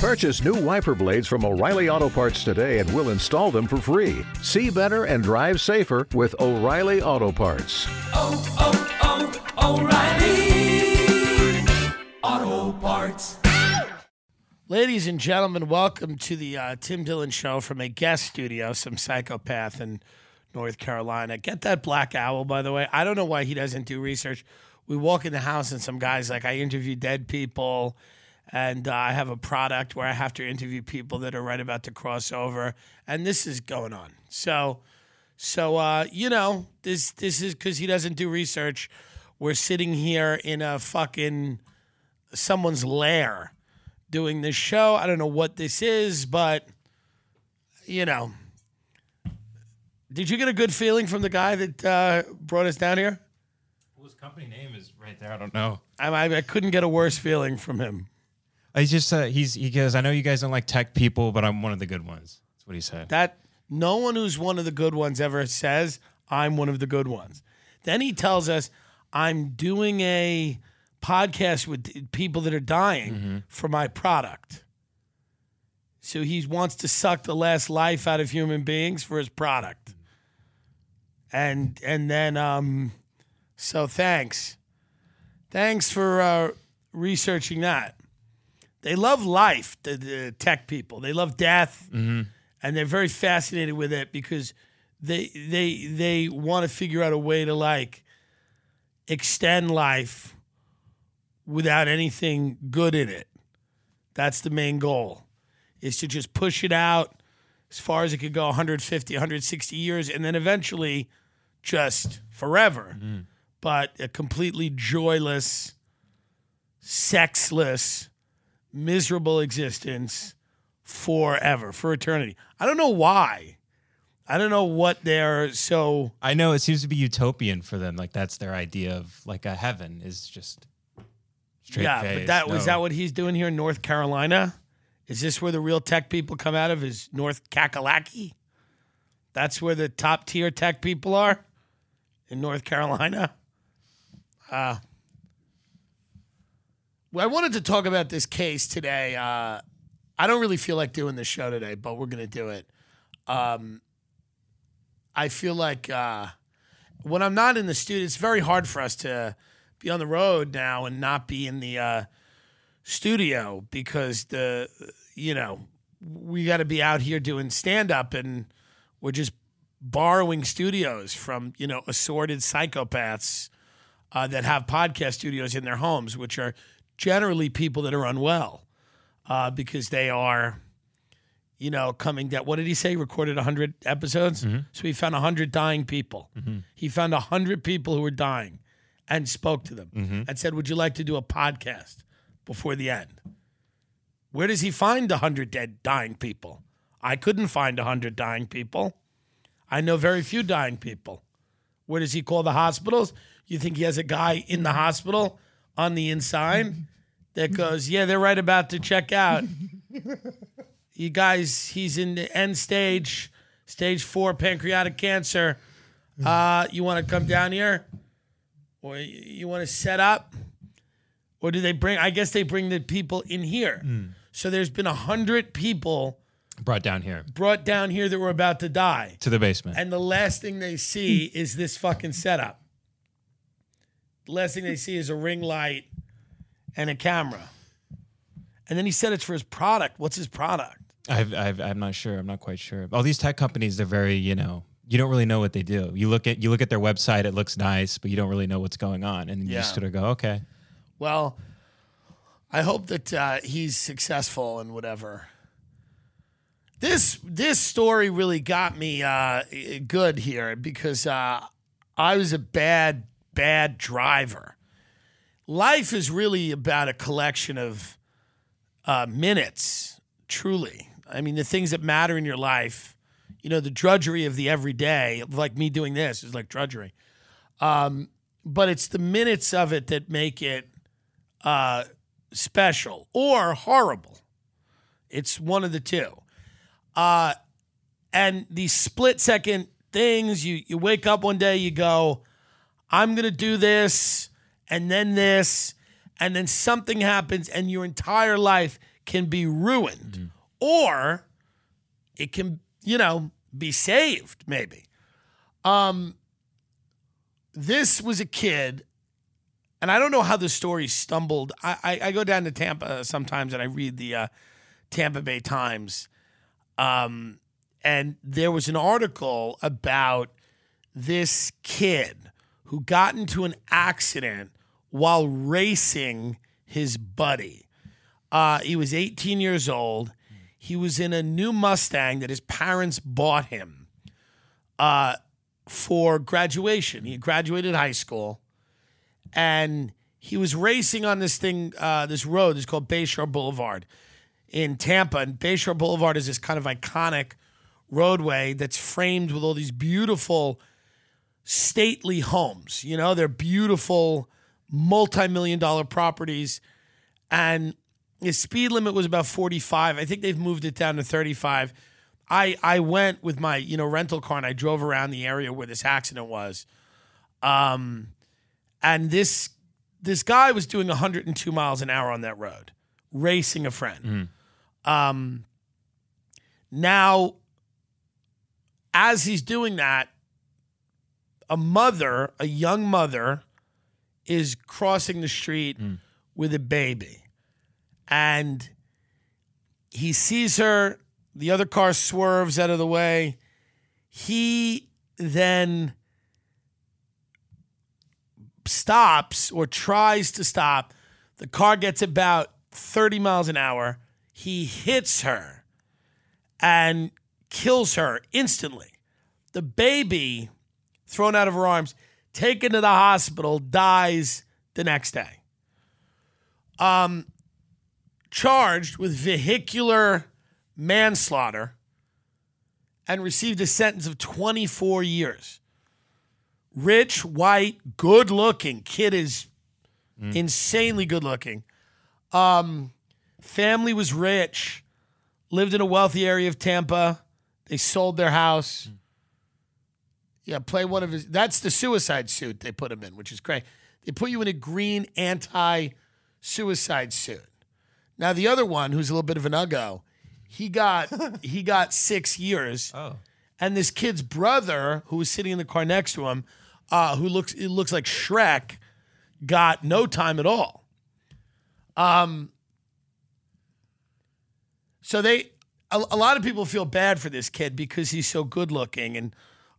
Purchase new wiper blades from O'Reilly Auto Parts today and we'll install them for free. See better and drive safer with O'Reilly Auto Parts. oh, oh, O'Reilly Auto Parts. Ladies and gentlemen, welcome to the uh, Tim Dillon Show from a guest studio, some psychopath in North Carolina. Get that black owl, by the way. I don't know why he doesn't do research. We walk in the house and some guys like I interview dead people, and uh, I have a product where I have to interview people that are right about to cross over, and this is going on. So, so uh, you know, this this is because he doesn't do research. We're sitting here in a fucking someone's lair doing this show. I don't know what this is, but you know. Did you get a good feeling from the guy that uh, brought us down here? Well, his company name is right there. I don't know. I, I, I couldn't get a worse feeling from him. I just uh, he's he goes. I know you guys don't like tech people, but I'm one of the good ones. That's what he said. That no one who's one of the good ones ever says I'm one of the good ones. Then he tells us I'm doing a podcast with people that are dying for my product. So he wants to suck the last life out of human beings for his product. And and then um so thanks. Thanks for uh, researching that. They love life, the, the tech people. They love death mm-hmm. and they're very fascinated with it because they they they want to figure out a way to like extend life without anything good in it. That's the main goal. Is to just push it out as far as it could go 150, 160 years and then eventually just forever. Mm-hmm. But a completely joyless, sexless, miserable existence forever, for eternity. I don't know why. I don't know what they're so. I know it seems to be utopian for them. Like that's their idea of like a heaven is just straight yeah, face. but that was that what he's doing here in North Carolina? Is this where the real tech people come out of? Is North Kakalaki? That's where the top tier tech people are in North Carolina. Uh, I wanted to talk about this case today. Uh, I don't really feel like doing the show today, but we're going to do it. Um, I feel like uh, when I'm not in the studio, it's very hard for us to be on the road now and not be in the uh, studio because the you know we got to be out here doing stand up and we're just borrowing studios from you know assorted psychopaths uh, that have podcast studios in their homes, which are generally people that are unwell uh, because they are you know, coming down. What did he say? Recorded 100 episodes? Mm-hmm. So he found 100 dying people. Mm-hmm. He found 100 people who were dying and spoke to them mm-hmm. and said, Would you like to do a podcast before the end? Where does he find 100 dead, dying people? I couldn't find 100 dying people. I know very few dying people. Where does he call the hospitals? You think he has a guy in the hospital on the inside that goes, Yeah, they're right about to check out you guys, he's in the end stage, stage four pancreatic cancer. Uh, you want to come down here, or you want to set up, or do they bring? I guess they bring the people in here. So there's been a hundred people brought down here brought down here that were about to die, to the basement. and the last thing they see is this fucking setup. Last thing they see is a ring light and a camera. And then he said it's for his product. What's his product? I've, I've, I'm not sure. I'm not quite sure. All these tech companies, they're very, you know, you don't really know what they do. You look at you look at their website, it looks nice, but you don't really know what's going on, and you just sort of go, okay. Well, I hope that uh, he's successful and whatever. This this story really got me uh, good here because uh, I was a bad bad driver. Life is really about a collection of uh, minutes. Truly, I mean the things that matter in your life. You know the drudgery of the everyday, like me doing this, is like drudgery. Um, but it's the minutes of it that make it uh, special or horrible. It's one of the two. Uh, and these split second things, you, you wake up one day, you go, I'm going to do this, and then this, and then something happens, and your entire life can be ruined or it can, you know, be saved maybe. Um this was a kid and I don't know how the story stumbled. I, I, I go down to Tampa sometimes and I read the uh, Tampa Bay Times. Um, and there was an article about this kid who got into an accident while racing his buddy. Uh, he was 18 years old. He was in a new Mustang that his parents bought him uh, for graduation. He graduated high school and he was racing on this thing, uh, this road. It's called Bayshore Boulevard in Tampa. And Bayshore Boulevard is this kind of iconic roadway that's framed with all these beautiful, stately homes. You know, they're beautiful, multi million dollar properties. And the speed limit was about 45. I think they've moved it down to 35. I, I went with my you know rental car and I drove around the area where this accident was. Um, and this this guy was doing 102 miles an hour on that road, racing a friend. Um, now, as he's doing that, a mother, a young mother, is crossing the street mm. with a baby, and he sees her. The other car swerves out of the way. He then stops or tries to stop. The car gets about 30 miles an hour. He hits her and kills her instantly. The baby, thrown out of her arms, taken to the hospital, dies the next day. Um, charged with vehicular manslaughter and received a sentence of 24 years rich, white, good looking. Kid is insanely good looking. Um, family was rich, lived in a wealthy area of Tampa. They sold their house. Yeah, play one of his. That's the suicide suit they put him in, which is great. They put you in a green anti suicide suit. Now the other one, who's a little bit of an uggo, he got he got six years. Oh. And this kid's brother, who was sitting in the car next to him, uh, who looks it looks like Shrek, got no time at all. Um. So they, a, a lot of people feel bad for this kid because he's so good looking, and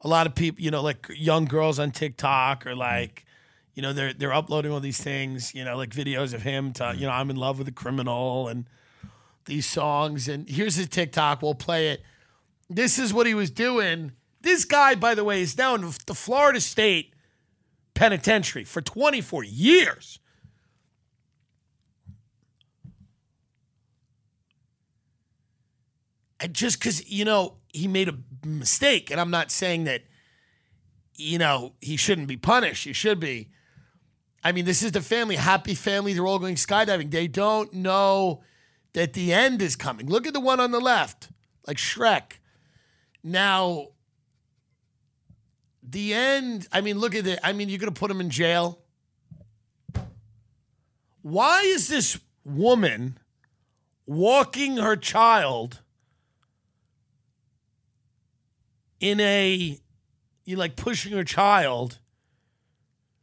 a lot of people, you know, like young girls on TikTok or mm-hmm. like, you know, they're they're uploading all these things, you know, like videos of him to, mm-hmm. you know, I'm in love with a criminal and these songs. And here's his TikTok. We'll play it. This is what he was doing. This guy, by the way, is now in the Florida State Penitentiary for 24 years. And just because, you know, he made a mistake, and I'm not saying that, you know, he shouldn't be punished. He should be. I mean, this is the family, happy family. They're all going skydiving. They don't know that the end is coming. Look at the one on the left, like Shrek. Now, the end, I mean, look at it. I mean, you're going to put him in jail. Why is this woman walking her child in a, you like pushing her child?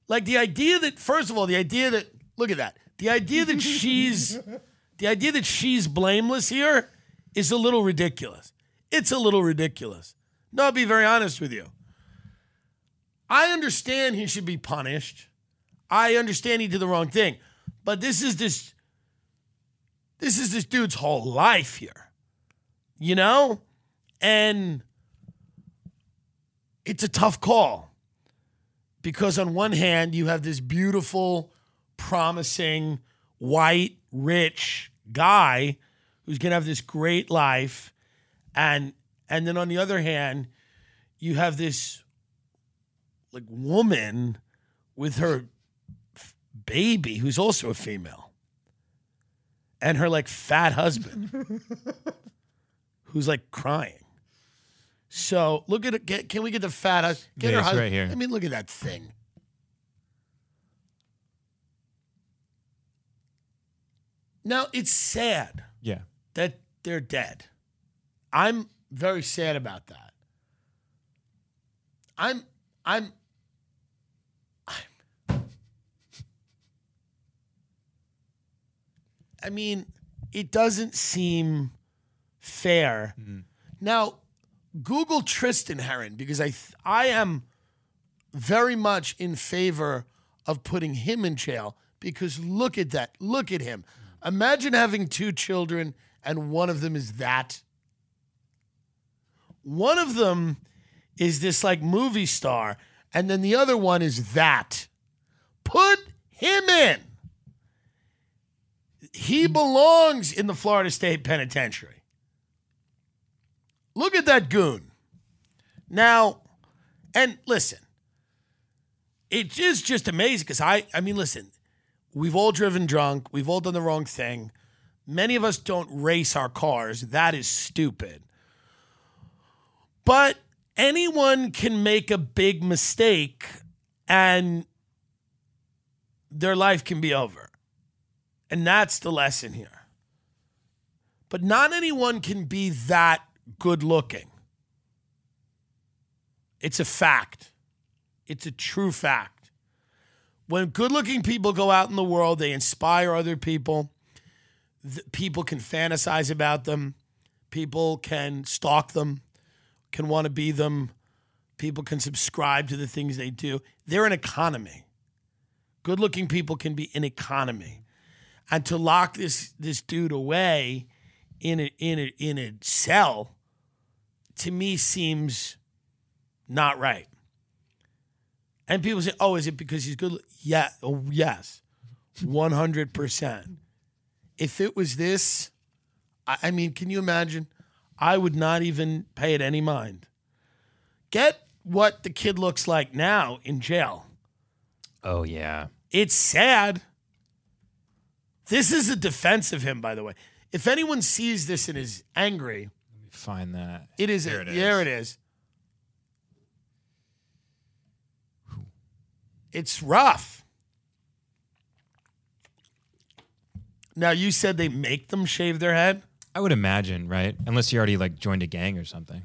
Like the idea that, first of all, the idea that, look at that. The idea that she's, the idea that she's blameless here is a little ridiculous. It's a little ridiculous. No, I'll be very honest with you. I understand he should be punished. I understand he did the wrong thing. But this is this this is this dude's whole life here. You know? And it's a tough call. Because on one hand, you have this beautiful, promising, white, rich guy who's going to have this great life and and then on the other hand, you have this like woman with her f- baby who's also a female. And her like fat husband who's like crying. So look at it. Get, can we get the fat? Get Yeah, her husband. right here. I mean, look at that thing. Now it's sad. Yeah. that they're dead. I'm very sad about that. I'm I'm I'm I mean, it doesn't seem fair. Mm-hmm. Now, Google Tristan Herrin because I th- I am very much in favor of putting him in jail because look at that. Look at him. Imagine having two children and one of them is that. One of them is this like movie star and then the other one is that. Put him in. He belongs in the Florida State Penitentiary. Look at that goon. Now, and listen, it is just amazing because I, I mean, listen, we've all driven drunk, we've all done the wrong thing. Many of us don't race our cars. That is stupid. But anyone can make a big mistake and their life can be over. And that's the lesson here. But not anyone can be that good looking. It's a fact. It's a true fact. When good looking people go out in the world, they inspire other people. People can fantasize about them. People can stalk them, can want to be them. People can subscribe to the things they do. They're an economy. Good looking people can be an economy. And to lock this this dude away in a in a in a cell to me seems not right. And people say, "Oh, is it because he's good?" Yeah, oh, yes, one hundred percent. If it was this, I, I mean, can you imagine? I would not even pay it any mind. Get what the kid looks like now in jail. Oh yeah. It's sad. This is a defense of him, by the way. If anyone sees this and is angry, Find that. it is. There it is. There it is. It's rough. Now you said they make them shave their head. I would imagine, right? Unless you already like joined a gang or something.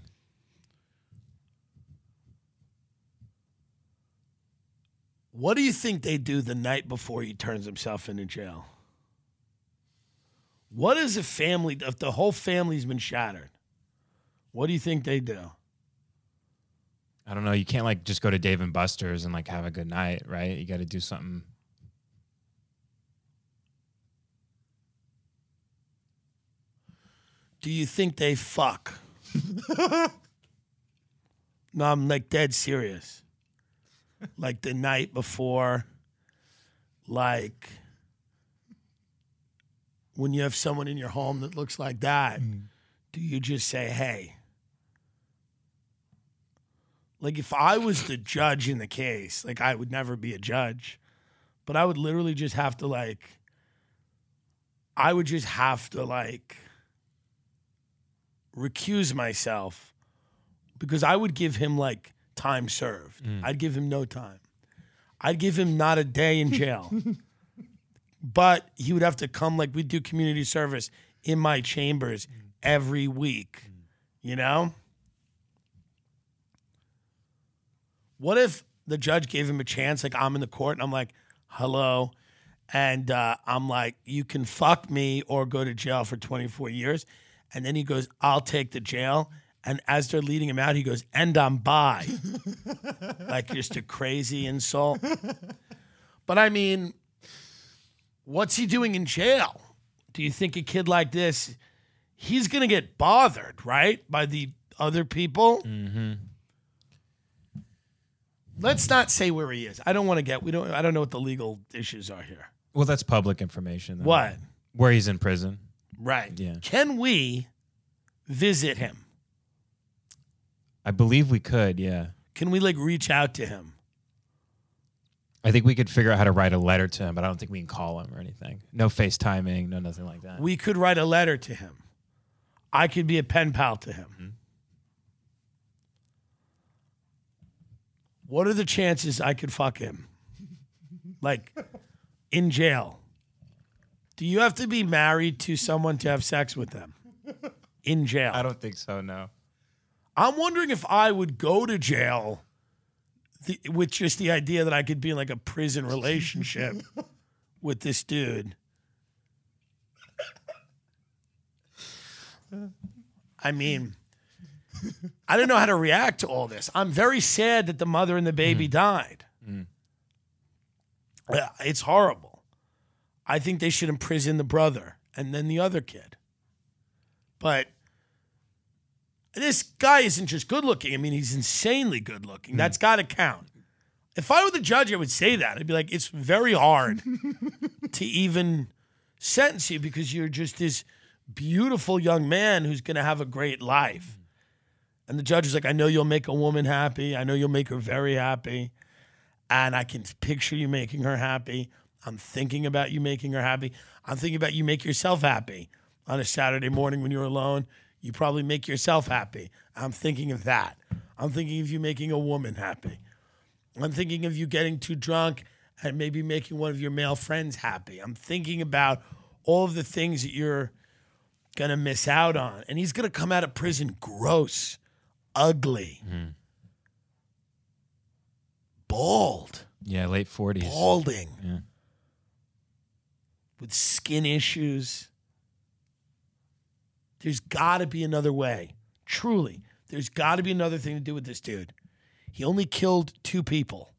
What do you think they do the night before he turns himself into jail? What is a family if the whole family's been shattered? What do you think they do? I don't know. You can't like just go to Dave and Buster's and like have a good night, right? You got to do something. Do you think they fuck? no, I'm like dead serious. Like the night before, like when you have someone in your home that looks like that, mm. do you just say, hey? Like if I was the judge in the case, like I would never be a judge, but I would literally just have to like, I would just have to like recuse myself because I would give him like time served. Mm. I'd give him no time. I'd give him not a day in jail. but he would have to come like we do community service in my chambers mm. every week. Mm. You know? What if the judge gave him a chance? Like I'm in the court and I'm like, hello. And uh, I'm like, you can fuck me or go to jail for 24 years. And then he goes, I'll take the jail. And as they're leading him out, he goes, and I'm by. like just a crazy insult. But I mean, what's he doing in jail? Do you think a kid like this, he's going to get bothered, right? By the other people? Mm-hmm. Let's not say where he is. I don't want to get, we don't, I don't know what the legal issues are here. Well, that's public information. Though. What? Where he's in prison. Right. Yeah. Can we visit him? I believe we could. Yeah. Can we like reach out to him? I think we could figure out how to write a letter to him, but I don't think we can call him or anything. No FaceTiming, no nothing like that. We could write a letter to him. I could be a pen pal to him. Mm-hmm. What are the chances I could fuck him? Like in jail? Do you have to be married to someone to have sex with them in jail? I don't think so. No. I'm wondering if I would go to jail the, with just the idea that I could be in like a prison relationship with this dude. I mean, I don't know how to react to all this. I'm very sad that the mother and the baby mm. died. Mm. Yeah, It's horrible. I think they should imprison the brother and then the other kid. But this guy isn't just good looking. I mean, he's insanely good looking. That's mm. got to count. If I were the judge, I would say that. I'd be like, it's very hard to even sentence you because you're just this beautiful young man who's going to have a great life. And the judge was like, I know you'll make a woman happy. I know you'll make her very happy. And I can picture you making her happy. I'm thinking about you making her happy. I'm thinking about you make yourself happy on a Saturday morning when you're alone. You probably make yourself happy. I'm thinking of that. I'm thinking of you making a woman happy. I'm thinking of you getting too drunk and maybe making one of your male friends happy. I'm thinking about all of the things that you're going to miss out on. And he's going to come out of prison gross, ugly, mm-hmm. bald, Yeah, late 40s. balding, Yeah. with skin issues. There's got to be another way. Truly, there's got to be another thing to do with this dude. He only killed two people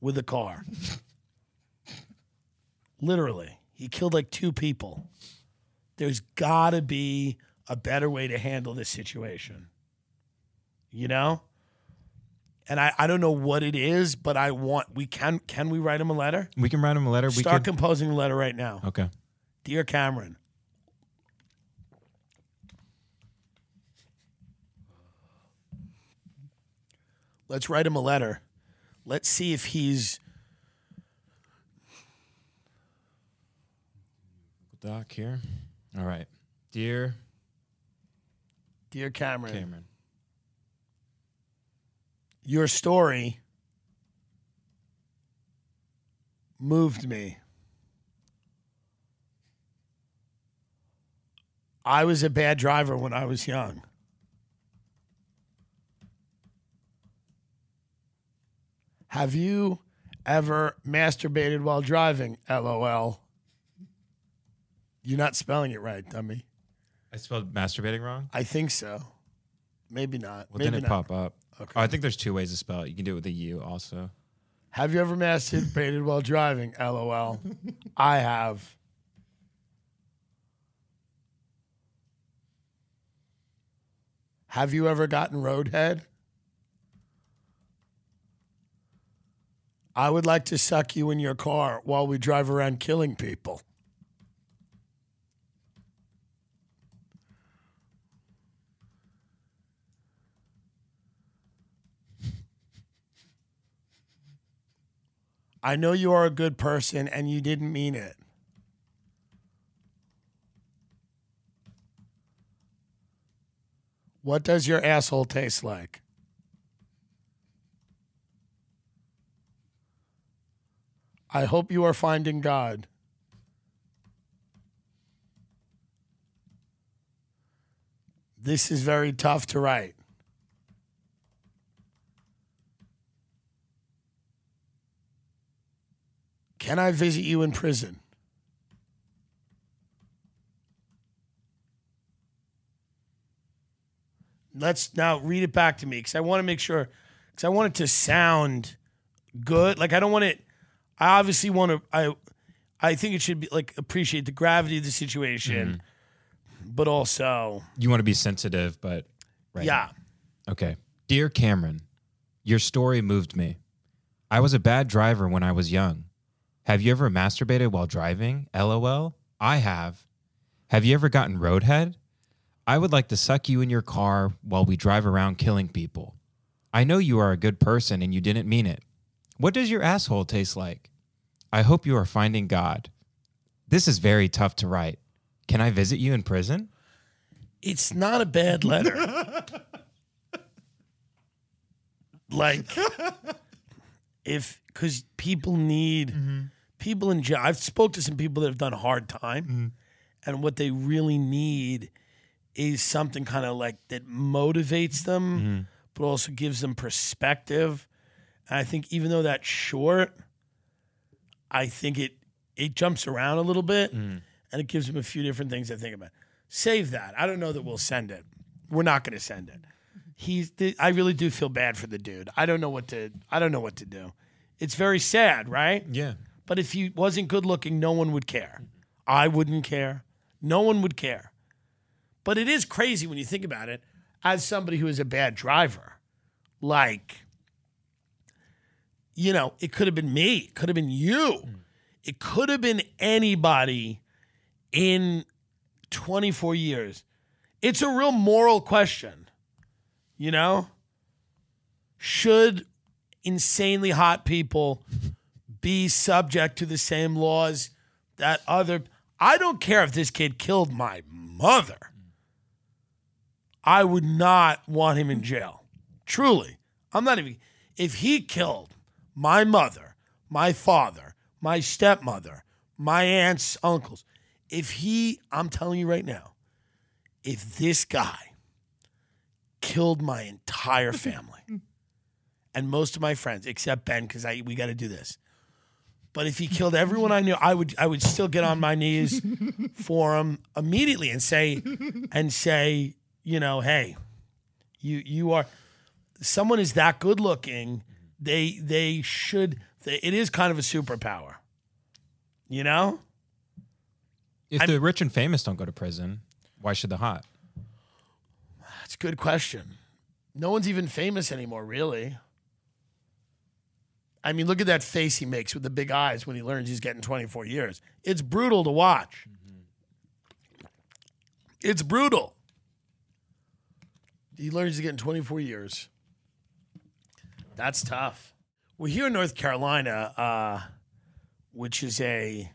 with a car. Literally, he killed like two people. There's got to be a better way to handle this situation. You know? And I, I don't know what it is, but I want we can can we write him a letter? We can write him a letter. We Start could. composing a letter right now. okay. Dear Cameron. Let's write him a letter. Let's see if he's Doc here. All right. Dear Dear Cameron. Cameron. Your story moved me. I was a bad driver when I was young. Have you ever masturbated while driving? LOL. You're not spelling it right, dummy. I spelled masturbating wrong. I think so. Maybe not. Well, Maybe didn't it not. pop up? Okay. Oh, I think there's two ways to spell it. You can do it with a U also. Have you ever masturbated while driving? LOL. I have. Have you ever gotten roadhead? I would like to suck you in your car while we drive around killing people. I know you are a good person and you didn't mean it. What does your asshole taste like? I hope you are finding God. This is very tough to write. Can I visit you in prison? Let's now read it back to me because I want to make sure, because I want it to sound good. Like I don't want it. I obviously want to. I, I think it should be like appreciate the gravity of the situation, mm-hmm. but also, You want to be sensitive, but right. yeah. Okay. Dear Cameron, your story moved me. I was a bad driver when I was young. Have you ever masturbated while driving? LOL. I have. Have you ever gotten roadhead? I would like to suck you in your car while we drive around killing people. I know you are a good person and you didn't mean it. What does your asshole taste like? I hope you are finding God. This is very tough to write. Can I visit you in prison? it's not a bad letter. like, if because people need mm-hmm. People in jail. I've spoke to some people that have done hard time, mm-hmm. and what they really need is something kind of like that motivates them, mm-hmm. but also gives them perspective. And I think even though that's short, I think it it jumps around a little bit, mm-hmm. and it gives them a few different things to think about. Save that. I don't know that we'll send it. We're not going to send it. He's. I really do feel bad for the dude. I don't know what to. I don't know what to do. It's very sad, right? Yeah. But if he wasn't good looking, no one would care. I wouldn't care. No one would care. But it is crazy when you think about it as somebody who is a bad driver. Like, you know, it could have been me, it could have been you, it could have been anybody in 24 years. It's a real moral question, you know? Should insanely hot people be subject to the same laws that other I don't care if this kid killed my mother. I would not want him in jail. Truly. I'm not even if he killed my mother, my father, my stepmother, my aunts, uncles, if he I'm telling you right now, if this guy killed my entire family and most of my friends except Ben I we got to do this. But if he killed everyone I knew, I would I would still get on my knees for him immediately and say and say, you know, hey, you you are someone is that good looking, they they should they, it is kind of a superpower. You know? If the rich and famous don't go to prison, why should the hot? That's a good question. No one's even famous anymore, really. I mean, look at that face he makes with the big eyes when he learns he's getting 24 years. It's brutal to watch. It's brutal. He learns he's getting 24 years. That's tough. We're here in North Carolina, uh, which is a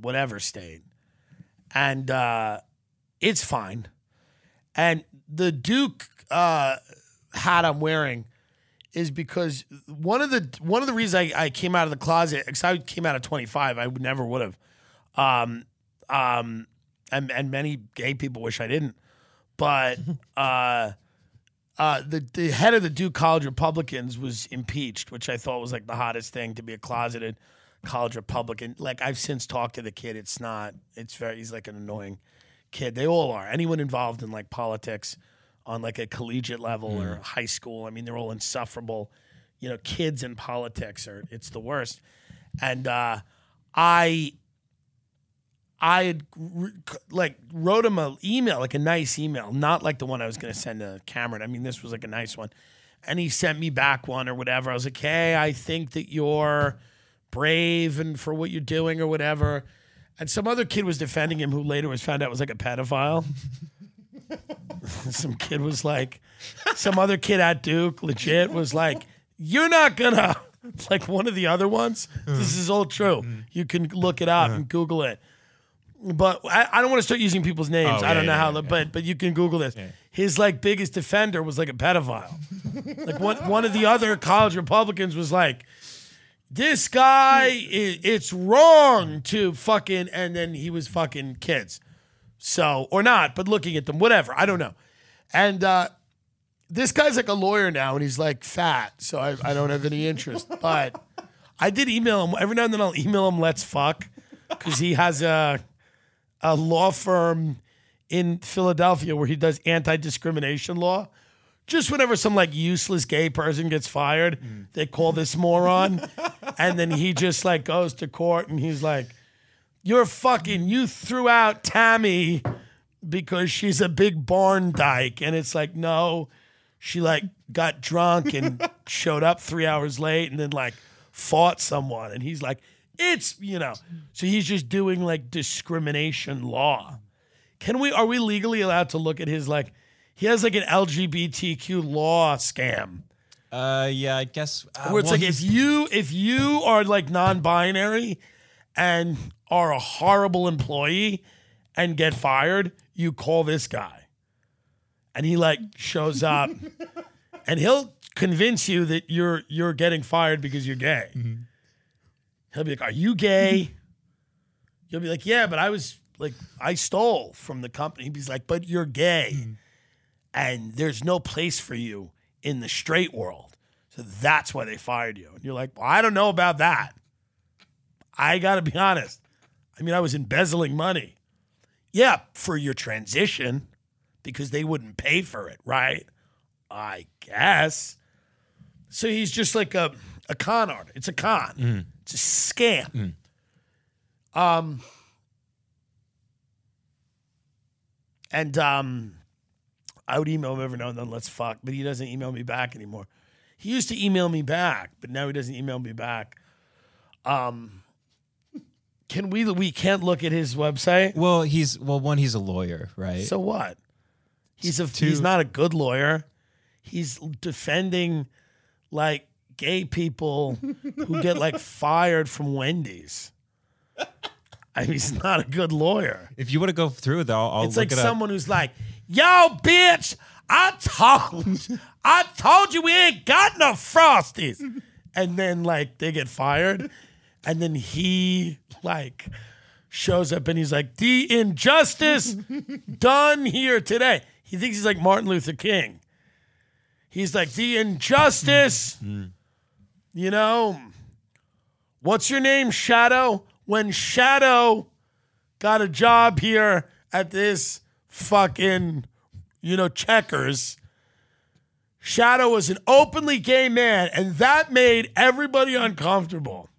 whatever state, and uh, it's fine. And the Duke uh, hat I'm wearing is because one of the one of the reasons I, I came out of the closet because I came out at 25 I would never would have um um and and many gay people wish I didn't. But uh uh the the head of the Duke College Republicans was impeached which I thought was like the hottest thing to be a closeted college Republican. Like I've since talked to the kid. It's not it's very he's like an annoying kid. They all are. Anyone involved in like politics on like a collegiate level or high school. I mean, they're all insufferable. You know, kids in politics are it's the worst. And uh, I, I had re- like wrote him an email, like a nice email, not like the one I was going to send to Cameron. I mean, this was like a nice one, and he sent me back one or whatever. I was like, hey, I think that you're brave and for what you're doing or whatever. And some other kid was defending him, who later was found out was like a pedophile. some kid was like, some other kid at Duke, legit, was like, "You're not gonna." Like one of the other ones. This is all true. Mm-hmm. You can look it up and uh-huh. Google it. But I, I don't want to start using people's names. Oh, I don't yeah, know how, yeah, the, but but you can Google this. His like biggest defender was like a pedophile. like one one of the other college Republicans was like, this guy, it's wrong to fucking, and then he was fucking kids. So, or not, but looking at them, whatever. I don't know. And uh, this guy's like a lawyer now, and he's like fat, so I, I don't have any interest. But I did email him every now and then. I'll email him "Let's fuck" because he has a a law firm in Philadelphia where he does anti discrimination law. Just whenever some like useless gay person gets fired, they call this moron, and then he just like goes to court and he's like, "You're fucking you threw out Tammy because she's a big barn dyke," and it's like, no, she like got drunk and showed up three hours late and then like fought someone, and he's like, it's you know, so he's just doing like discrimination law. Can we? Are we legally allowed to look at his like? He has like an LGBTQ law scam Uh, yeah, I guess. Uh, where it's well, like if you if you are like non-binary and are a horrible employee and get fired, you call this guy, and he like shows up, and he'll convince you that you're you're getting fired because you're gay. Mm-hmm. He'll be like, Are you gay? You'll be like, Yeah, but I was like, I stole from the company. He's like, But you're gay. Mm-hmm. And there's no place for you in the straight world. So that's why they fired you. And you're like, Well, I don't know about that. I got to be honest. I mean, I was embezzling money. Yeah, for your transition because they wouldn't pay for it, right? I guess. So he's just like a, a con artist. It's a con. It's a scam. Um, and um, I would email him every now and then, let's fuck, but he doesn't email me back anymore. He used to email me back, but now he doesn't email me back. Um, can we we can't look at his website? Well, he's well, one, he's a lawyer, right? So what? He's a Two- he's not a good lawyer. He's defending like gay people who get like fired from Wendy's. I mean, he's not a good lawyer. if you want to go through though, I'll, It's like it someone who's like, "Yo, bitch, I told, I told you we ain't got no frosties," and then like they get fired, and then he like shows up and he's like, "The injustice done here today." He thinks he's like Martin Luther King. He's like, "The injustice," mm-hmm. you know. What's your name, Shadow? When Shadow got a job here at this fucking, you know, checkers. Shadow was an openly gay man, and that made everybody uncomfortable.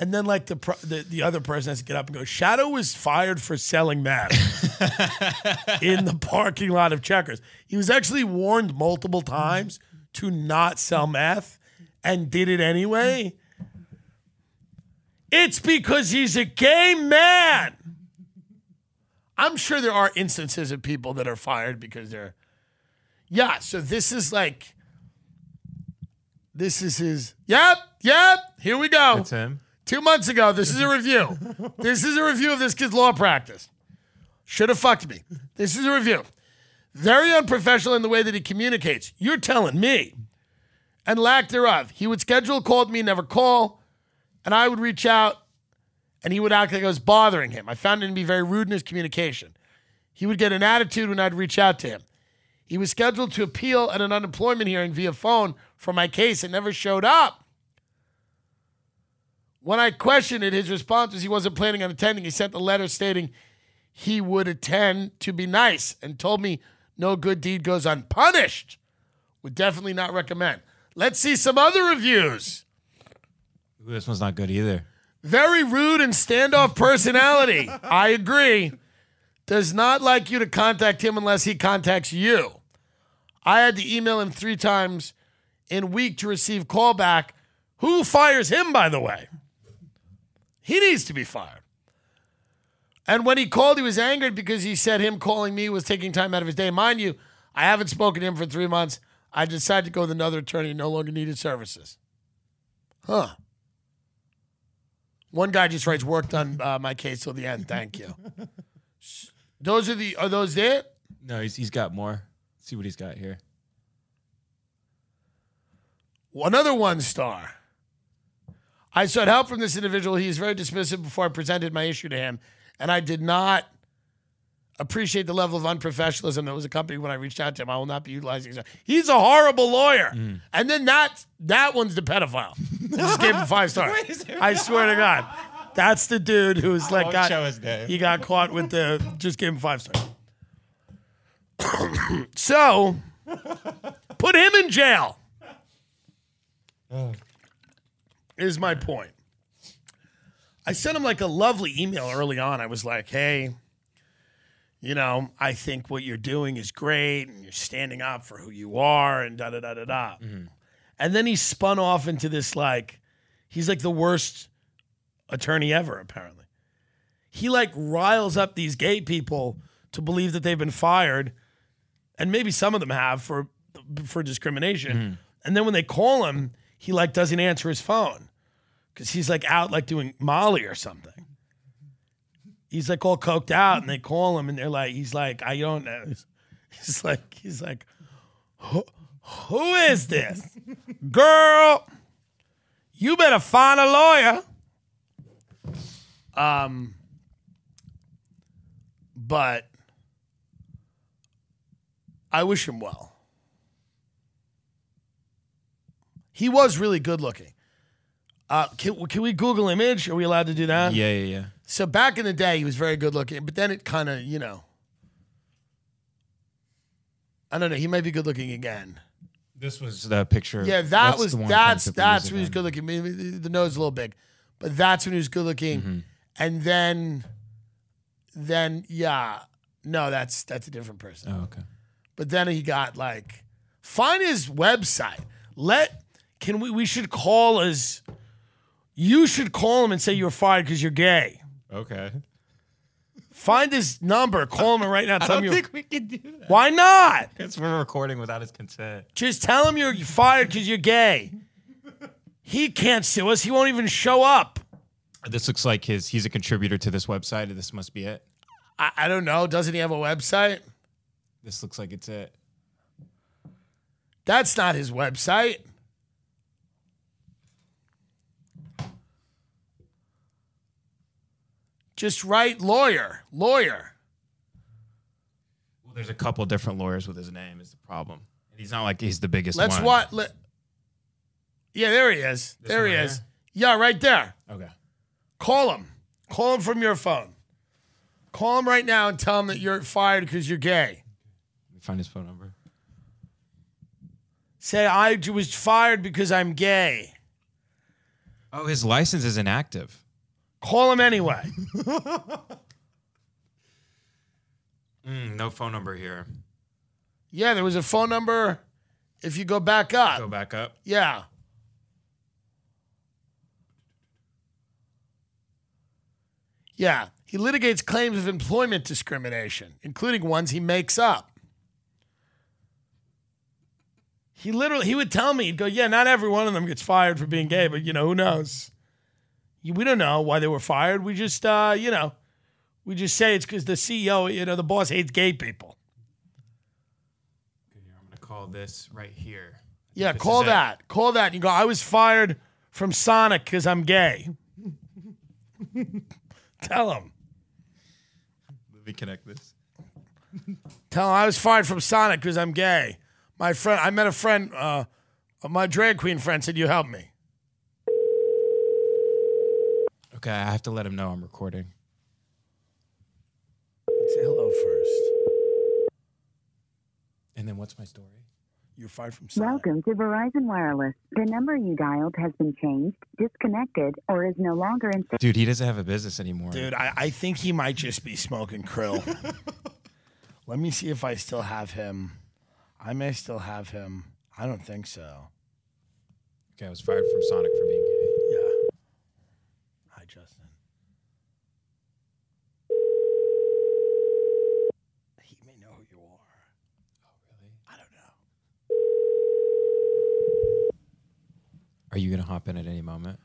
And then, like the pro- the, the other person has to get up and go. Shadow was fired for selling meth in the parking lot of Checkers. He was actually warned multiple times to not sell meth, and did it anyway. It's because he's a gay man. I'm sure there are instances of people that are fired because they're. Yeah, so this is like. This is his. Yep, yep, here we go. It's him. Two months ago, this is a review. this is a review of this kid's law practice. Should have fucked me. This is a review. Very unprofessional in the way that he communicates. You're telling me. And lack thereof. He would schedule a call with me, never call. And I would reach out and he would act like I was bothering him. I found him to be very rude in his communication. He would get an attitude when I'd reach out to him. He was scheduled to appeal at an unemployment hearing via phone for my case and never showed up. When I questioned it, his response was he wasn't planning on attending. He sent a letter stating he would attend to be nice and told me no good deed goes unpunished. Would definitely not recommend. Let's see some other reviews. Ooh, this one's not good either. Very rude and standoff personality. I agree. Does not like you to contact him unless he contacts you. I had to email him three times in a week to receive callback. Who fires him, by the way? He needs to be fired. And when he called, he was angered because he said him calling me was taking time out of his day. Mind you, I haven't spoken to him for three months. I decided to go with another attorney no longer needed services. Huh. One guy just writes, "Worked on uh, my case till the end. Thank you." those are the are those it? No, he's he's got more. Let's see what he's got here. Another one star. I sought help from this individual. He is very dismissive before I presented my issue to him, and I did not appreciate the level of unprofessionalism that was accompanied when I reached out to him. I will not be utilizing. His. He's a horrible lawyer, mm-hmm. and then that that one's the pedophile. Just gave him five stars. I swear to God, that's the dude who's like got show his name. he got caught with the just gave him five stars. so put him in jail. Is my point. I sent him like a lovely email early on. I was like, hey, you know, I think what you're doing is great and you're standing up for who you are and da da da da da. Mm-hmm. And then he spun off into this like, he's like the worst attorney ever, apparently. He like riles up these gay people to believe that they've been fired, and maybe some of them have for for discrimination. Mm-hmm. And then when they call him, he like doesn't answer his phone because he's like out like doing Molly or something. He's like all coked out, and they call him, and they're like, he's like, I don't know. He's like, he's like, who, who is this girl? You better find a lawyer. Um, but I wish him well. He was really good looking. Uh, can, can we Google image? Are we allowed to do that? Yeah, yeah, yeah. So back in the day, he was very good looking, but then it kind of, you know, I don't know. He might be good looking again. This was the picture. Yeah, that that's was the one that's from 50 that's years when he was good looking. Maybe the the nose is a little big, but that's when he was good looking. Mm-hmm. And then, then yeah, no, that's that's a different person. Oh, okay. But then he got like, find his website. Let can we we should call his. You should call him and say you're fired because you're gay. Okay. Find his number. Call him right now. I Tell don't him think we can do that. Why not? Because we're recording without his consent. Just tell him you're fired because you're gay. He can't sue us. He won't even show up. This looks like his. He's a contributor to this website. This must be it. I, I don't know. Doesn't he have a website? This looks like it's it. That's not his website. Just write lawyer, lawyer. Well, there's a couple different lawyers with his name. Is the problem? And he's not like he's the biggest Let's one. what? Let, yeah, there he is. This there he right is. here? Yeah, right there. Okay. Call him. Call him from your phone. Call him right now and tell him that you're fired because you're gay. Let me find his phone number. Say I was fired because I'm gay. Oh, his license is inactive. Call him anyway. Mm, no phone number here. yeah, there was a phone number. If you go back up, Go back up. yeah. Yeah, he litigates claims of employment discrimination, including ones he makes up. He literally he would tell me, he'd go, "Yeah, not every one of them gets fired for being gay, but you know, who knows? We don't know why they were fired. We just uh, you know, we just say it's because the CEO, you know, the boss hates gay people. Okay, I'm gonna call this right here. Yeah, This call is it. that. Call that. You go, I was fired from Sonic because I'm gay. Tell him. Let me connect this. Tell him I was fired from Sonic because I'm gay. My friend, I met a friend, uh, my drag queen friend said, You help me. Okay, I have to let him know I'm recording. Let's say hello first. And then what's my story? You're fired from Sonic. Welcome to Verizon Wireless. The number you dialed has been changed, disconnected, or is no longer in. Dude, he doesn't have a business anymore. Dude, I, I think he might just be smoking krill. Let me see if I still have him. I may still have him. I don't think so. Okay, I was fired from Sonic for being gay. Yeah. Hi, Justin. He may know who you are. Oh, really? I don't know. Are you gonna hop in at any moment?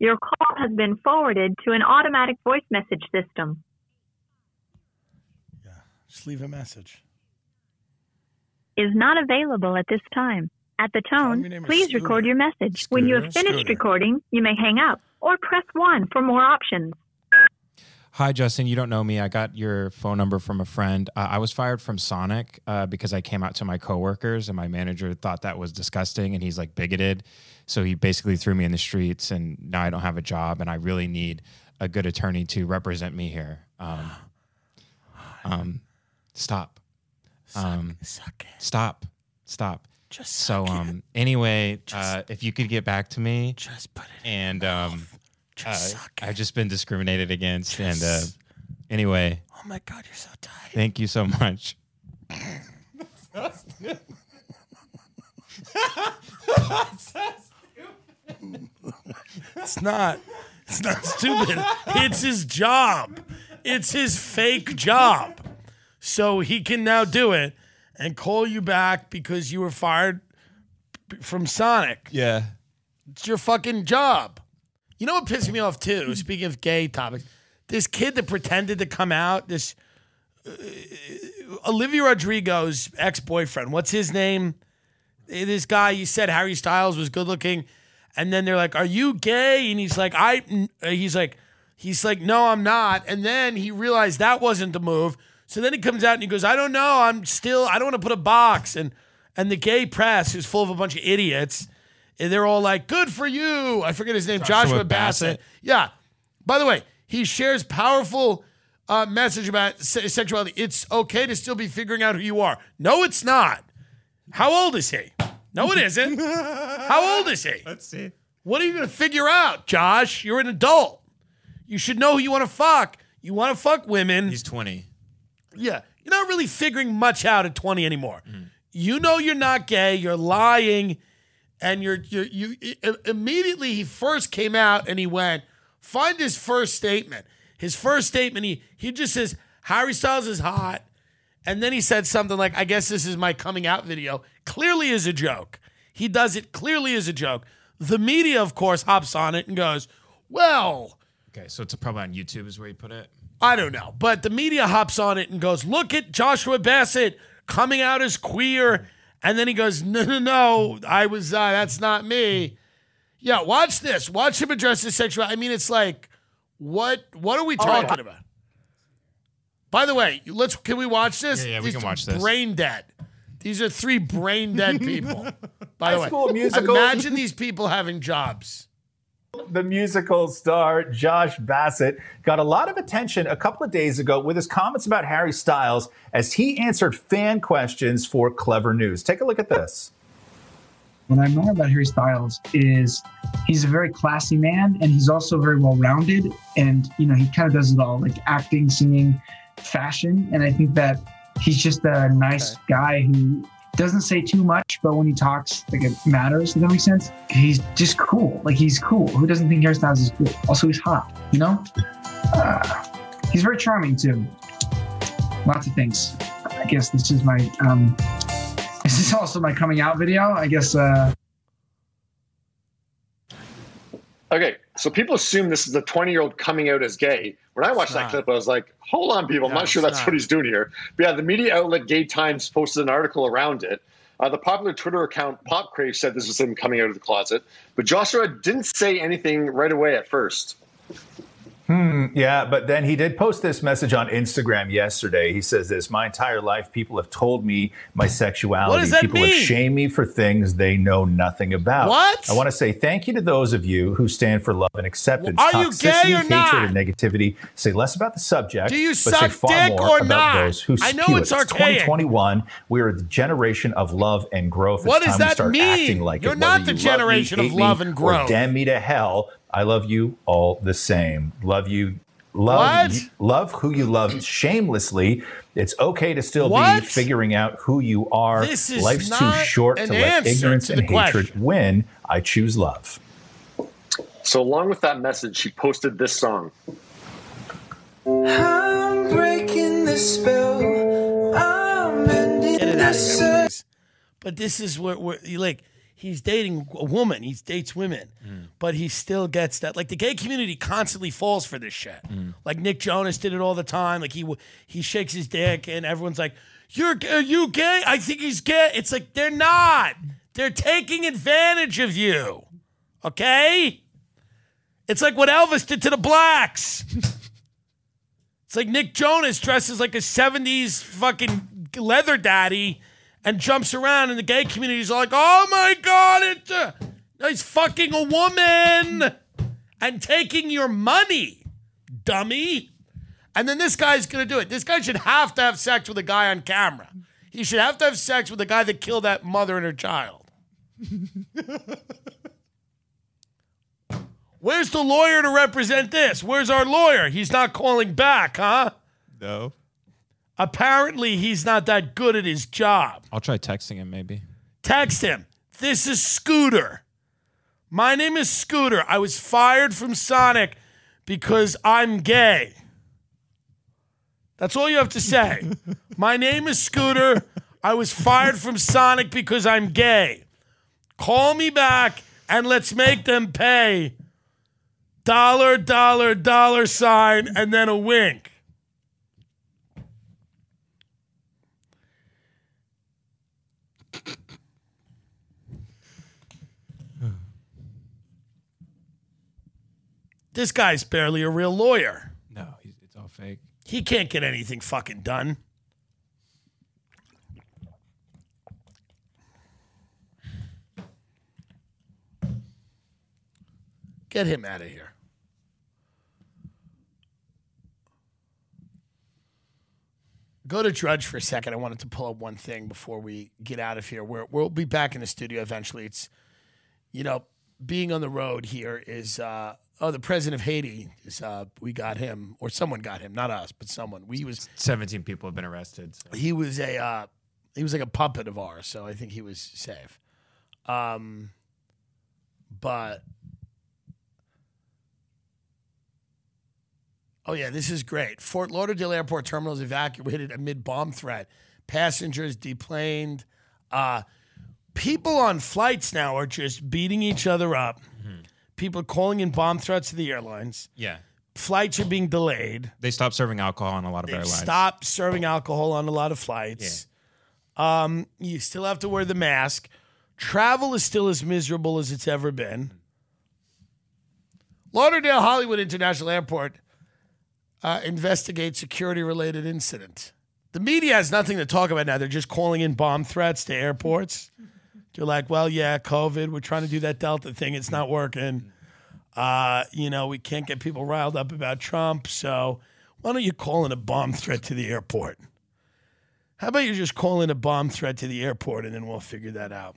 Your call has been forwarded to an automatic voice message system. Yeah. Just leave a message. Is not available at this time. At the tone, your name is please record your message. When you have finished Scooter. recording, you may hang up or press 1 for more options. Hi, Justin. You don't know me. I got your phone number from a friend. Uh, I was fired from Sonic uh, because I came out to my coworkers, and my manager thought that was disgusting, and he's like bigoted. So he basically threw me in the streets, and now I don't have a job, and I really need a good attorney to represent me here. Um, um, stop. Um, Suck it. stop. Stop. Just So, suck it. um, anyway, uh, if you could get back to me, Just put it and um, uh, suck. I've just been discriminated against, and uh, anyway. oh my God, you're so tight. Thank you so much. It's not. It's not stupid. It's his job. It's his fake job. So he can now do it and call you back because you were fired from Sonic. Yeah. It's your fucking job. You know what pissed me off too? Speaking of gay topics, this kid that pretended to come out, this uh, Olivia Rodrigo's ex boyfriend. What's his name? This guy. You said Harry Styles was good looking, and then they're like, "Are you gay?" And he's like, "I." uh, He's like, he's like, "No, I'm not." And then he realized that wasn't the move. So then he comes out and he goes, "I don't know. I'm still. I don't want to put a box." And and the gay press is full of a bunch of idiots. And they're all like, "Good for you." I forget his name, Joshua, Joshua Bassett. Bassett. Yeah. By the way, he shares powerful uh, message about se- sexuality. It's okay to still be figuring out who you are. No, it's not. How old is he? No, it isn't. How old is he? Let's see. What are you going to figure out, Josh? You're an adult. You should know who you want to fuck. You want to fuck women. He's 20. Yeah, you're not really figuring much out at 20 anymore. You know you're not gay. You're lying, and you're you're you. Immediately, he first came out and he went. Find his first statement. His first statement. He he just says Harry Styles is hot, and then he said something like, "I guess this is my coming out video." Clearly, is a joke. He does it clearly as a joke. The media, of course, hops on it and goes, "Well." Okay, so it's probably on YouTube is where you put it. I don't know. But the media hops on it and goes, look at Joshua Bassett coming out as queer. And then he goes, no, no, no, I was, uh, that's not me. Yeah, watch this. Watch him address his sexuality. I mean, it's like, what, what are we talking about? By the way, let's, can we watch this? Yeah, yeah, we can watch this. Brain dead. These are three brain dead people. By the way, School Musical. imagine these people having jobs. The musical star Josh Bassett got a lot of attention a couple of days ago with his comments about Harry Styles as he answered fan questions for Clevver News. Take a look at this. what I admire about Harry Styles is he's a very classy man and he's also very well rounded. And, you know, he kind of does it all like acting, singing, fashion. And I think that he's just a nice guy who doesn't say too much, but when he talks, like it matters. Does that make sense? He's just cool. Like he's cool. Who doesn't think Harry Styles is cool? Also, he's hot, you know? Uh, he's very charming too. Lots of things. I guess this is my um, this is also my coming out video. I guess uh, Okay, so people assume this is a 20 year old coming out as gay. When I watched It's that not. clip, I was like, hold on, people. I'm No, not sure that's not. what he's doing here. But yeah, the media outlet Gay Times posted an article around it. Uh, the popular Twitter account Pop Crave said this was him coming out of the closet, but Joshua didn't say anything right away at first. Hmm, yeah, but then he did post this message on Instagram yesterday. He says this My entire life, people have told me my sexuality. What does that people have mean? shamed me for things they know nothing about. What? I want to say thank you to those of you who stand for love and acceptance. Are you gay or hatred, not? and negativity say less about the subject. Do you but say suck far dick more or about not? those who I know it's it. archaic. 2021. We are the generation of love and growth. What it's does time that mean? like You're it. not the love me, generation of hate me, love and growth. damn me to hell. I love you all the same. Love you. Love, What? love who you love shamelessly. It's okay to still What? be figuring out who you are. This is Life's too short an to let ignorance to and the hatred win. I choose love. So, along with that message, she posted this song. I'm breaking the spell. I'm ending Get the out of here, circle. please. But this is where, where you like he's dating a woman. He dates women, mm. but he still gets that. Like the gay community constantly falls for this shit. Mm. Like Nick Jonas did it all the time. Like he he shakes his dick, and everyone's like, "You're are you gay? I think he's gay." It's like they're not. They're taking advantage of you. Okay. It's like what Elvis did to the blacks. It's like Nick Jonas dresses like a 70s fucking leather daddy and jumps around, and the gay community's like, oh my God, it's a, he's fucking a woman and taking your money, dummy. And then this guy's gonna do it. This guy should have to have sex with a guy on camera. He should have to have sex with the guy that killed that mother and her child. Where's the lawyer to represent this? Where's our lawyer? He's not calling back, huh? No. Apparently, he's not that good at his job. I'll try texting him maybe. Text him. This is Scooter. My name is Scooter. I was fired from Sonic because I'm gay. That's all you have to say. My name is Scooter. I was fired from Sonic because I'm gay. Call me back and let's make them pay dollar, dollar, dollar sign, and then a wink. This guy's barely a real lawyer. No, he's, it's all fake. He can't get anything fucking done. Get him out of here. Go to Drudge for a second. I wanted to pull up one thing before we get out of here. We're, we'll be back in the studio eventually. It's, you know, being on the road here is, uh, oh, the president of Haiti is, uh, we got him, or someone got him, not us, but someone. We was, 17 people have been arrested. so- he was a, uh, he was like a puppet of ours, so I think he was safe. Um, but Oh yeah, this is great. Fort Lauderdale Airport terminal is evacuated amid bomb threat. Passengers deplaned. Uh, people on flights now are just beating each other up. People calling in bomb threats to the airlines. Yeah. Flights are being delayed. They stopped serving alcohol on a lot of They've airlines. Stop serving alcohol on a lot of flights. Um, you still have to wear the mask. Travel is still as miserable as it's ever been. Lauderdale Hollywood International Airport uh, investigates security related incident. The media has nothing to talk about now. They're just calling in bomb threats to airports. They're like, well, yeah, COVID. We're trying to do that Delta thing. It's not working. Uh, you know, we can't get people riled up about Trump. So why don't you call in a bomb threat to the airport? How about you just call in a bomb threat to the airport and then we'll figure that out?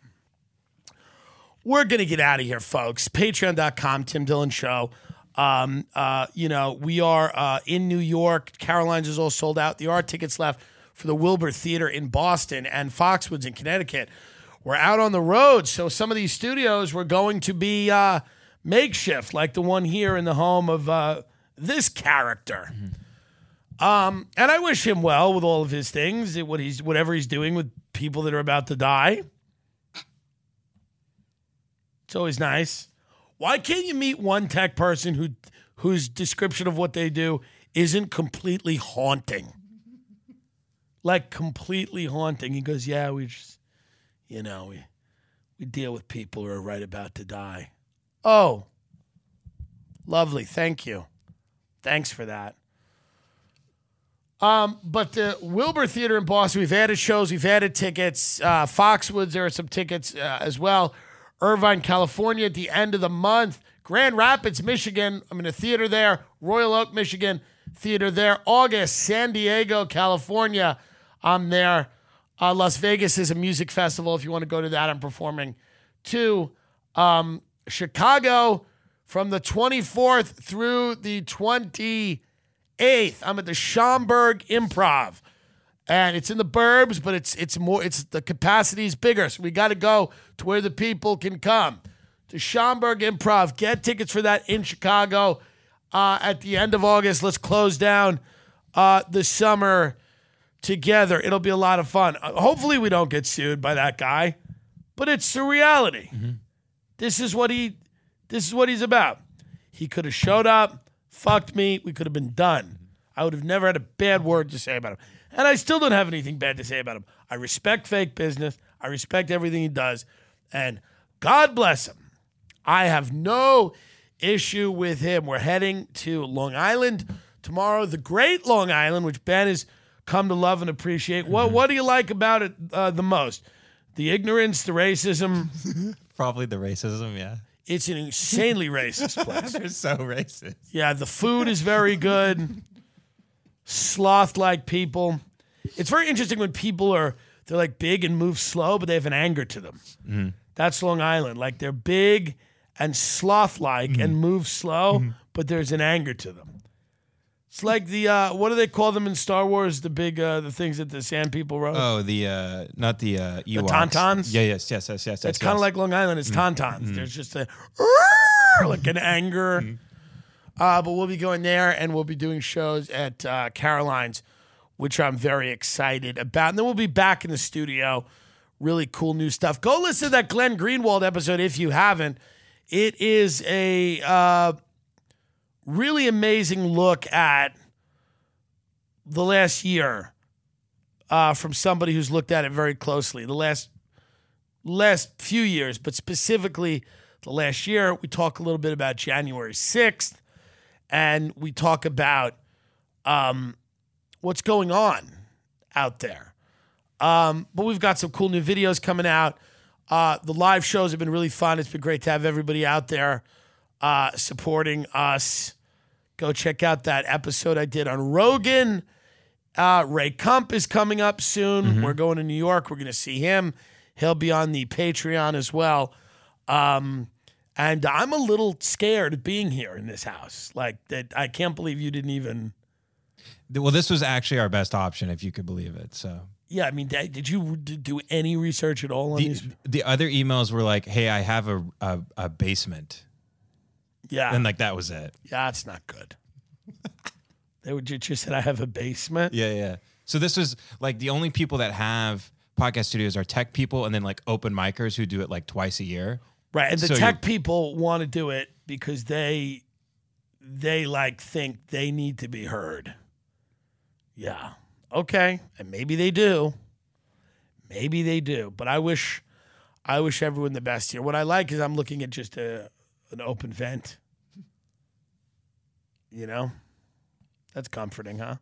We're going to get out of here, folks. Patreon.com, Tim Dillon Show. Um, uh, you know, we are uh, in New York. Caroline's is all sold out. There are tickets left for the Wilbur Theater in Boston and Foxwoods in Connecticut. We're out on the road, so some of these studios were going to be uh, makeshift, like the one here in the home of uh, this character. Um, and I wish him well with all of his things, what he's whatever he's doing with people that are about to die. It's always nice. Why can't you meet one tech person who whose description of what they do isn't completely haunting? Like completely haunting. He goes, "Yeah, we just, you know, we we deal with people who are right about to die." Oh, lovely. Thank you. Thanks for that. Um, but the Wilbur Theater in Boston, we've added shows, we've added tickets. Uh, Foxwoods, there are some tickets uh, as well. Irvine, California, at the end of the month. Grand Rapids, Michigan. I'm in a theater there. Royal Oak, Michigan, theater there. August, San Diego, California. I'm there. Uh, Las Vegas is a music festival. If you want to go to that, I'm performing too. Um, Chicago from the 24th through the 28th. I'm at the Schaumburg Improv. And it's in the burbs, but it's it's more it's the capacity is bigger. So we got to go to where the people can come. To Schaumburg Improv. Get tickets for that in Chicago uh, at the end of August. Let's close down uh, the summer together. It'll be a lot of fun. Uh, hopefully, we don't get sued by that guy, but it's the reality. This is what he. This is what he's about. He could have showed up, fucked me. We could have been done. I would have never had a bad word to say about him, and I still don't have anything bad to say about him. I respect fake business. I respect everything he does, and God bless him. I have no issue with him. We're heading to Long Island tomorrow, the great Long Island, which Ben has come to love and appreciate. What mm-hmm. What do you like about it uh, the most? The ignorance, the racism. Probably the racism, yeah. It's an insanely racist place. They're so racist. Yeah, the food is very good. Sloth like people. It's very interesting when people are they're like big and move slow, but they have an anger to them. Mm-hmm. That's Long Island. Like they're big and sloth like mm-hmm. and move slow, but there's an anger to them. It's like the uh, what do they call them in Star Wars? The big uh, the things that the sand people rode. Oh, the uh not the uh Ewoks. The tauntauns? Yeah, yes, yes, yes, yes. It's yes, kind of yes. like Long Island. It's tauntauns. There's just a like an anger. Uh, but we'll be going there and we'll be doing shows at uh, Caroline's, which I'm very excited about. And then we'll be back in the studio. Really cool new stuff. Go listen to that Glenn Greenwald episode if you haven't. It is a uh, really amazing look at the last year uh, from somebody who's looked at it very closely. The last last few years, but specifically the last year, we talk a little bit about January sixth, and we talk about um, what's going on out there. Um, but we've got some cool new videos coming out. Uh, the live shows have been really fun. It's been great to have everybody out there uh, supporting us. Go check out that episode I did on Rogan. Uh, Ray Kump is coming up soon. We're going to New York. We're going to see him. He'll be on the Patreon as well. Um, and I'm a little scared of being here in this house. Like that, I can't believe you didn't even. Well, this was actually our best option, if you could believe it. So Yeah, I mean, did did you do any research at all on the, these? the other emails were like, "Hey, I have a a, a basement," Yeah, and like that was it. yeah, it's not good. they would ju- just said I have a basement. Yeah, yeah. So this was like the only people that have podcast studios are tech people, and then like open micers who do it like twice a year. Right, and the So tech people want to do it because they they like think they need to be heard. Yeah. Okay, and maybe they do. Maybe they do, but I wish I wish everyone the best here. What I like is I'm looking at just a an open vent. You know? That's comforting, huh?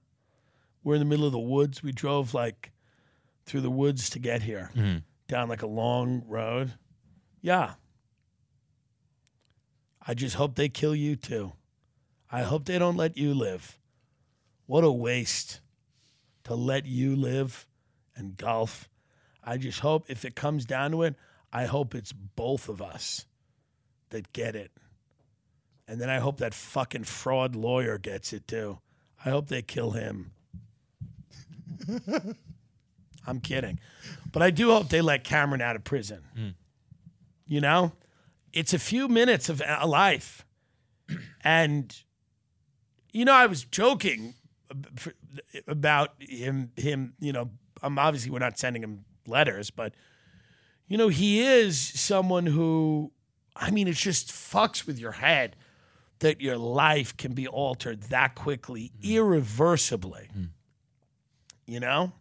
We're in the middle of the woods. We drove like through the woods to get here. Mm-hmm. Down like a long road. Yeah. I just hope they kill you too. I hope they don't let you live. What a waste to let you live and golf. I just hope if it comes down to it, I hope it's both of us that get it. And then I hope that fucking fraud lawyer gets it too. I hope they kill him. I'm kidding. But I do hope they let Cameron out of prison. You know? It's a few minutes of a life. And you know, I was joking about him him, you know, um, obviously we're not sending him letters, but you know, he is someone who I mean, it just fucks with your head that your life can be altered that quickly, mm-hmm. irreversibly. Mm-hmm. You know?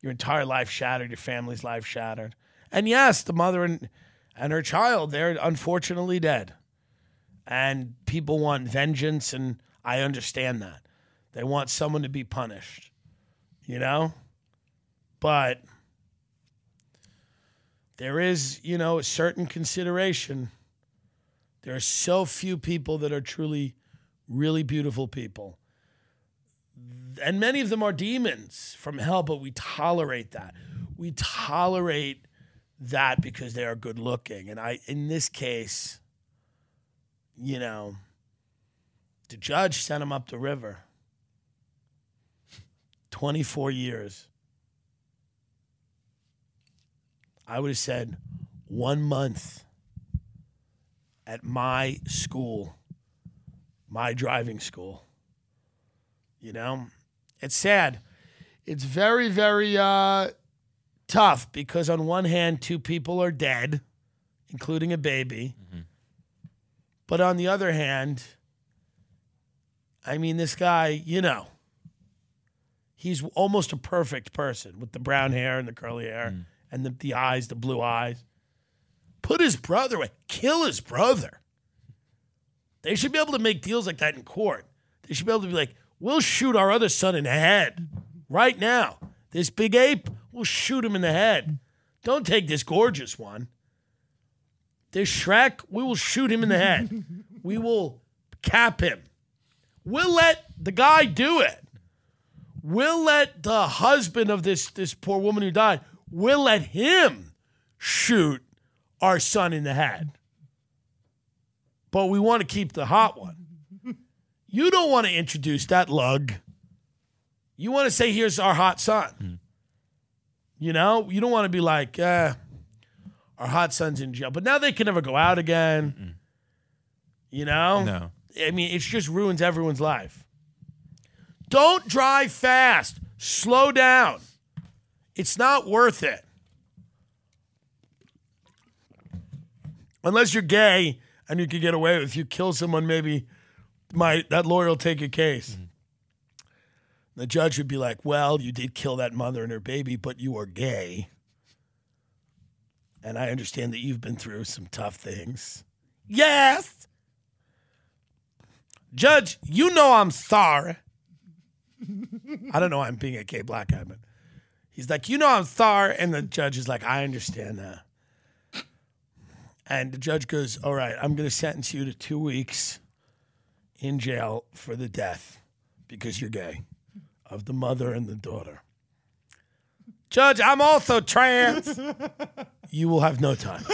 Your entire life shattered, your family's life shattered. And yes, the mother and and her child, they're unfortunately dead. And people want vengeance, and I understand that. They want someone to be punished, you know? But there is, you know, a certain consideration. There are so few people that are truly, really beautiful people. And many of them are demons from hell, but we tolerate that. We tolerate that because they are good looking. And I, in this case, you know, the judge sent him up the river. 24 years. I would have said one month at my school, my driving school. You know, it's sad. It's very, very uh, tough because, on one hand, two people are dead, including a baby. But on the other hand, I mean, this guy, you know, he's almost a perfect person with the brown hair and the curly hair and the, the eyes, the blue eyes. Put his brother away, kill his brother. They should be able to make deals like that in court. They should be able to be like, we'll shoot our other son in the head right now. This big ape, we'll shoot him in the head. Don't take this gorgeous one. This Shrek, we will shoot him in the head. we will cap him. We'll let the guy do it. We'll let the husband of this, this poor woman who died, we'll let him shoot our son in the head. But we want to keep the hot one. You don't want to introduce that lug. You want to say, here's our hot son. You know, you don't want to be like, uh, our hot son's in jail. But now they can never go out again. You know? No. I mean, it just ruins everyone's life. Don't drive fast. Slow down. It's not worth it. Unless you're gay and you could get away with if you kill someone maybe my that lawyer will take your case. Mm-hmm. The judge would be like, "Well, you did kill that mother and her baby, but you are gay." And I understand that you've been through some tough things. Yes. Judge, you know I'm sorry. I don't know why I'm being a gay black guy, but he's like, you know I'm sorry. And the judge is like, I understand that. And the judge goes, All right, I'm going to sentence you to two weeks in jail for the death because you're gay of the mother and the daughter. Judge, I'm also trans. you will have no time.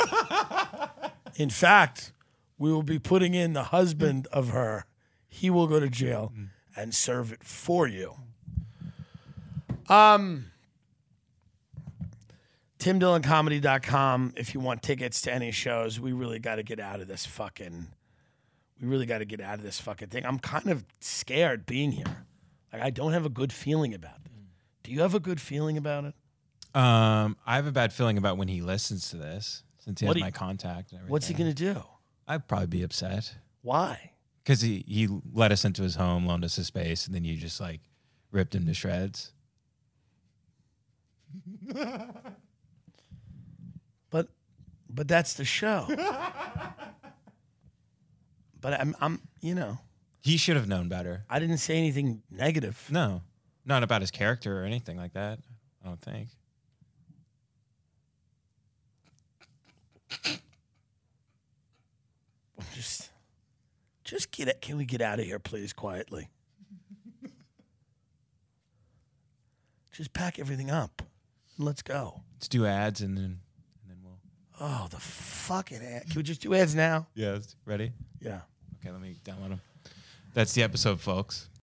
In fact, we will be putting in the husband of her. He will go to jail and serve it for you. Um, TimDillonComedy.com. If you want tickets to any shows, we really got to get out of this fucking. We really got to get out of this fucking thing. I'm kind of scared being here. Like I don't have a good feeling about it. Do you have a good feeling about it? Um, I have a bad feeling about when he listens to this, since he What has do you- my contact. And everything. What's he gonna do? I'd probably be upset Why? because he he let us into his home, loaned us his space, and then you just like ripped him to shreds. But that's the show. but I'm I'm you know, He should have known better. I didn't say anything negative. No, not about his character or anything like that. I don't think. Just just get it. Can we get out of here, please, quietly? just pack everything up. and Let's go. Let's do ads and then and then we'll. Oh, the fucking ad. Can we just do ads now? Yeah, ready? Yeah. Okay, let me download them. That's the episode, folks.